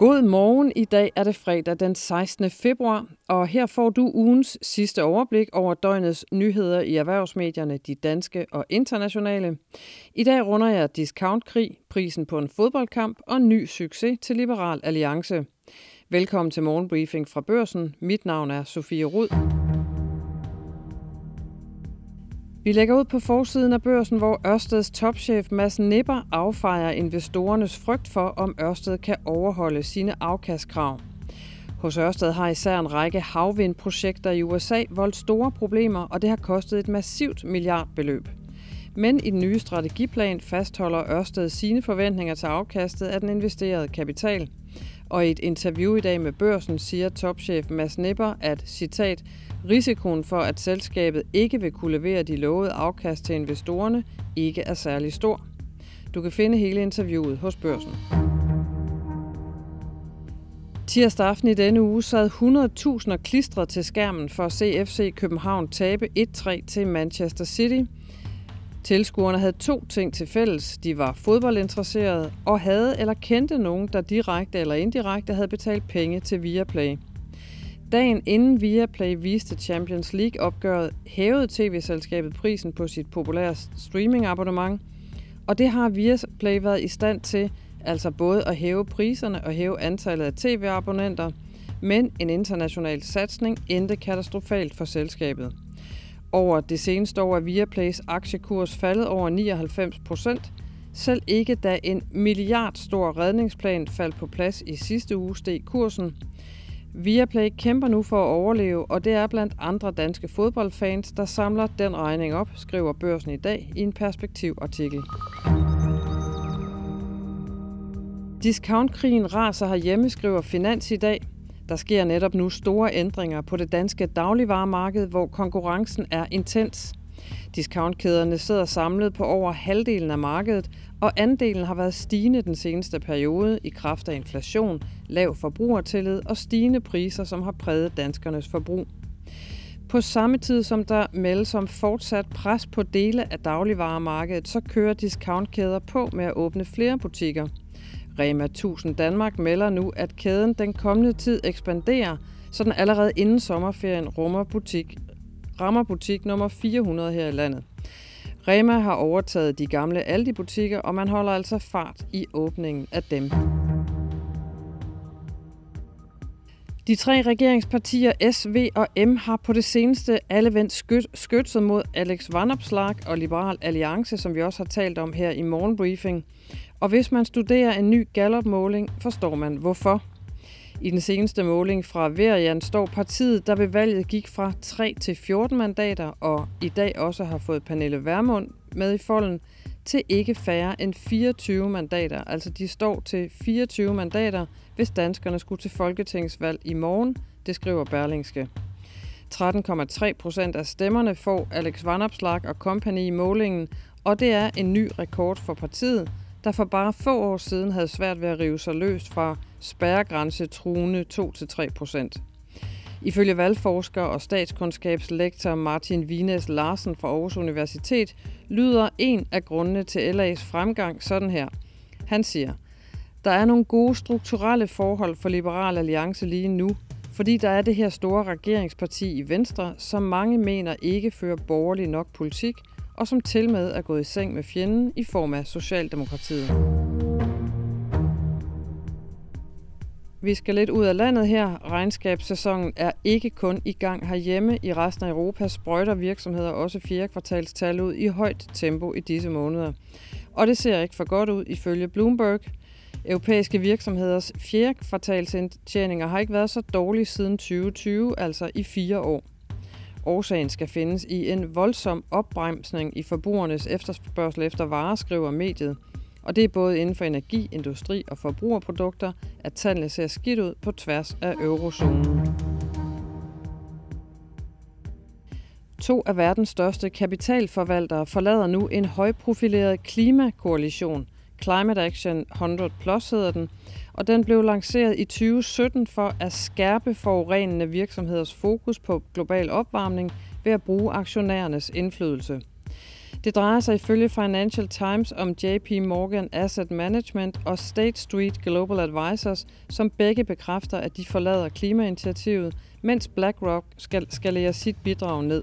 God morgen. I dag er det fredag den 16. februar, og her får du ugens sidste overblik over døgnets nyheder i erhvervsmedierne, de danske og internationale. I dag runder jeg discountkrig, prisen på en fodboldkamp og ny succes til Liberal Alliance. Velkommen til morgenbriefing fra børsen. Mit navn er Sofie Rud. Vi lægger ud på forsiden af børsen, hvor Ørsteds topchef Mads Nipper affejer investorernes frygt for, om Ørsted kan overholde sine afkastkrav. Hos Ørsted har især en række havvindprojekter i USA voldt store problemer, og det har kostet et massivt milliardbeløb. Men i den nye strategiplan fastholder Ørsted sine forventninger til afkastet af den investerede kapital. Og i et interview i dag med børsen siger topchef Mads Nipper, at citat, Risikoen for, at selskabet ikke vil kunne levere de lovede afkast til investorerne, ikke er særlig stor. Du kan finde hele interviewet hos børsen. Tirsdag aften i denne uge sad 100.000 klistret til skærmen for at se FC København tabe 1-3 til Manchester City. Tilskuerne havde to ting til fælles. De var fodboldinteresserede og havde eller kendte nogen, der direkte eller indirekte havde betalt penge til Viaplay. Dagen inden Viaplay viste Champions League-opgøret, hævede tv-selskabet prisen på sit populære streaming-abonnement, og det har Viaplay været i stand til, altså både at hæve priserne og hæve antallet af tv-abonnenter, men en international satsning endte katastrofalt for selskabet. Over det seneste år er Viaplays aktiekurs faldet over 99 procent, selv ikke da en milliardstor redningsplan faldt på plads i sidste uge steg kursen, Viaplay kæmper nu for at overleve, og det er blandt andre danske fodboldfans, der samler den regning op, skriver børsen i dag i en perspektivartikel. Discountkrigen raser herhjemme, skriver Finans i dag. Der sker netop nu store ændringer på det danske dagligvaremarked, hvor konkurrencen er intens. Discountkæderne sidder samlet på over halvdelen af markedet, og andelen har været stigende den seneste periode i kraft af inflation, lav forbrugertillid og stigende priser, som har præget danskernes forbrug. På samme tid som der meldes om fortsat pres på dele af dagligvaremarkedet, så kører discountkæder på med at åbne flere butikker. Rema 1000 Danmark melder nu, at kæden den kommende tid ekspanderer, så den allerede inden sommerferien rummer butik, rammer butik nummer 400 her i landet. Rema har overtaget de gamle Aldi-butikker, og man holder altså fart i åbningen af dem. De tre regeringspartier SV og M har på det seneste alle vendt skyt, skytset mod Alex Vanopslag og Liberal Alliance, som vi også har talt om her i morgenbriefing. Og hvis man studerer en ny Gallup-måling, forstår man hvorfor. I den seneste måling fra Verian står partiet, der ved valget gik fra 3 til 14 mandater, og i dag også har fået Pernille Vermund med i folden, til ikke færre end 24 mandater. Altså de står til 24 mandater, hvis danskerne skulle til folketingsvalg i morgen, det skriver Berlingske. 13,3 procent af stemmerne får Alex Vanopslag og company i målingen, og det er en ny rekord for partiet, der for bare få år siden havde svært ved at rive sig løst fra spærregrænse truende 2-3 procent. Ifølge valgforsker og statskundskabslektor Martin Vines Larsen fra Aarhus Universitet lyder en af grundene til LA's fremgang sådan her. Han siger, der er nogle gode strukturelle forhold for Liberal Alliance lige nu, fordi der er det her store regeringsparti i Venstre, som mange mener ikke fører borgerlig nok politik, og som til med er gået i seng med fjenden i form af Socialdemokratiet. Vi skal lidt ud af landet her. Regnskabssæsonen er ikke kun i gang herhjemme. I resten af Europa sprøjter virksomheder også fire kvartalstal ud i højt tempo i disse måneder. Og det ser ikke for godt ud ifølge Bloomberg. Europæiske virksomheders fjerde kvartalsindtjeninger har ikke været så dårlige siden 2020, altså i fire år. Årsagen skal findes i en voldsom opbremsning i forbrugernes efterspørgsel efter varer, skriver mediet. Og det er både inden for energi, industri og forbrugerprodukter, at tallene ser skidt ud på tværs af eurozonen. To af verdens største kapitalforvaltere forlader nu en højprofileret klimakoalition. Climate Action 100 Plus hedder den, og den blev lanceret i 2017 for at skærpe forurenende virksomheders fokus på global opvarmning ved at bruge aktionærernes indflydelse. Det drejer sig ifølge Financial Times om JP Morgan Asset Management og State Street Global Advisors, som begge bekræfter, at de forlader klimainitiativet, mens BlackRock skal skalere sit bidrag ned.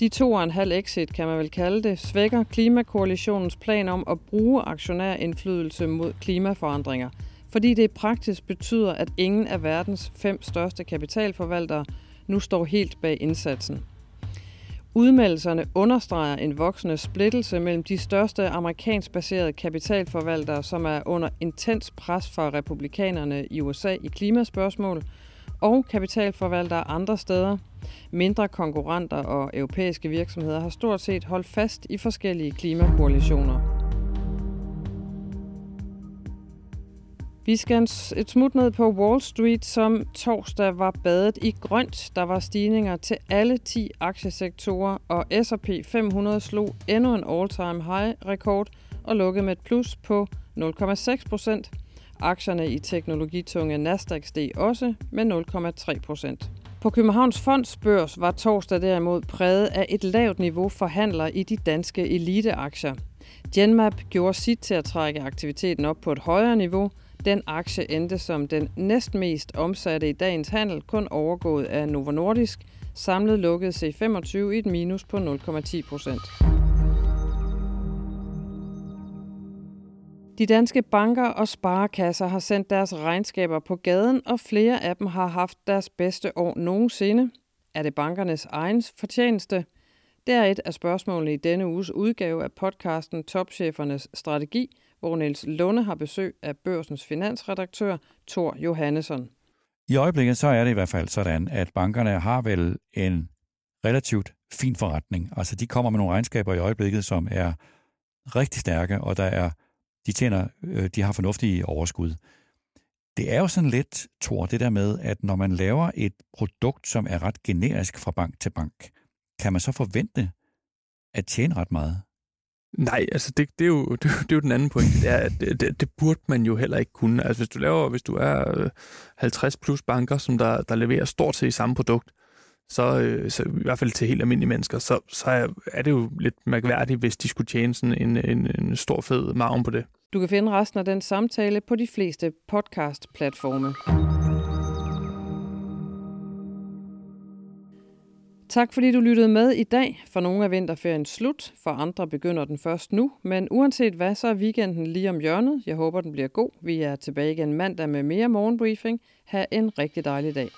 De to og en halv exit, kan man vel kalde det, svækker klimakoalitionens plan om at bruge aktionærindflydelse mod klimaforandringer, fordi det i praksis betyder, at ingen af verdens fem største kapitalforvaltere nu står helt bag indsatsen. Udmeldelserne understreger en voksende splittelse mellem de største amerikansk baserede kapitalforvaltere, som er under intens pres fra republikanerne i USA i klimaspørgsmål, og kapitalforvaltere andre steder. Mindre konkurrenter og europæiske virksomheder har stort set holdt fast i forskellige klimakoalitioner. Vi skal et smut ned på Wall Street, som torsdag var badet i grønt. Der var stigninger til alle 10 aktiesektorer, og S&P 500 slog endnu en all-time high-rekord og lukkede med et plus på 0,6 procent. Aktierne i teknologitunge Nasdaq steg også med 0,3 procent. På Københavns Fondsbørs var torsdag derimod præget af et lavt niveau for handler i de danske eliteaktier. Genmap gjorde sit til at trække aktiviteten op på et højere niveau – den aktie endte som den næstmest omsatte i dagens handel, kun overgået af Novo Nordisk. Samlet lukkede C25 i et minus på 0,10 procent. De danske banker og sparekasser har sendt deres regnskaber på gaden, og flere af dem har haft deres bedste år nogensinde. Er det bankernes egen fortjeneste? Det er et af spørgsmålene i denne uges udgave af podcasten Topchefernes Strategi – hvor Niels Lunde har besøg af børsens finansredaktør Thor Johannesson. I øjeblikket så er det i hvert fald sådan, at bankerne har vel en relativt fin forretning. Altså de kommer med nogle regnskaber i øjeblikket, som er rigtig stærke, og der er, de tjener, øh, de har fornuftige overskud. Det er jo sådan lidt, Thor, det der med, at når man laver et produkt, som er ret generisk fra bank til bank, kan man så forvente at tjene ret meget? Nej, altså det, det, er jo, det, det er jo den anden pointe. Det, er, at det, det, det burde man jo heller ikke kunne. Altså hvis du laver, hvis du er øh, 50 plus banker, som der, der leverer stort set samme produkt, så, øh, så i hvert fald til helt almindelige mennesker, så, så er, er det jo lidt mærkværdigt, hvis de skulle tjene sådan en, en, en stor fed maven på det. Du kan finde resten af den samtale på de fleste podcast-platforme. Tak fordi du lyttede med i dag. For nogle er vinterferien slut, for andre begynder den først nu. Men uanset hvad, så er weekenden lige om hjørnet. Jeg håber, den bliver god. Vi er tilbage igen mandag med mere morgenbriefing. Ha' en rigtig dejlig dag.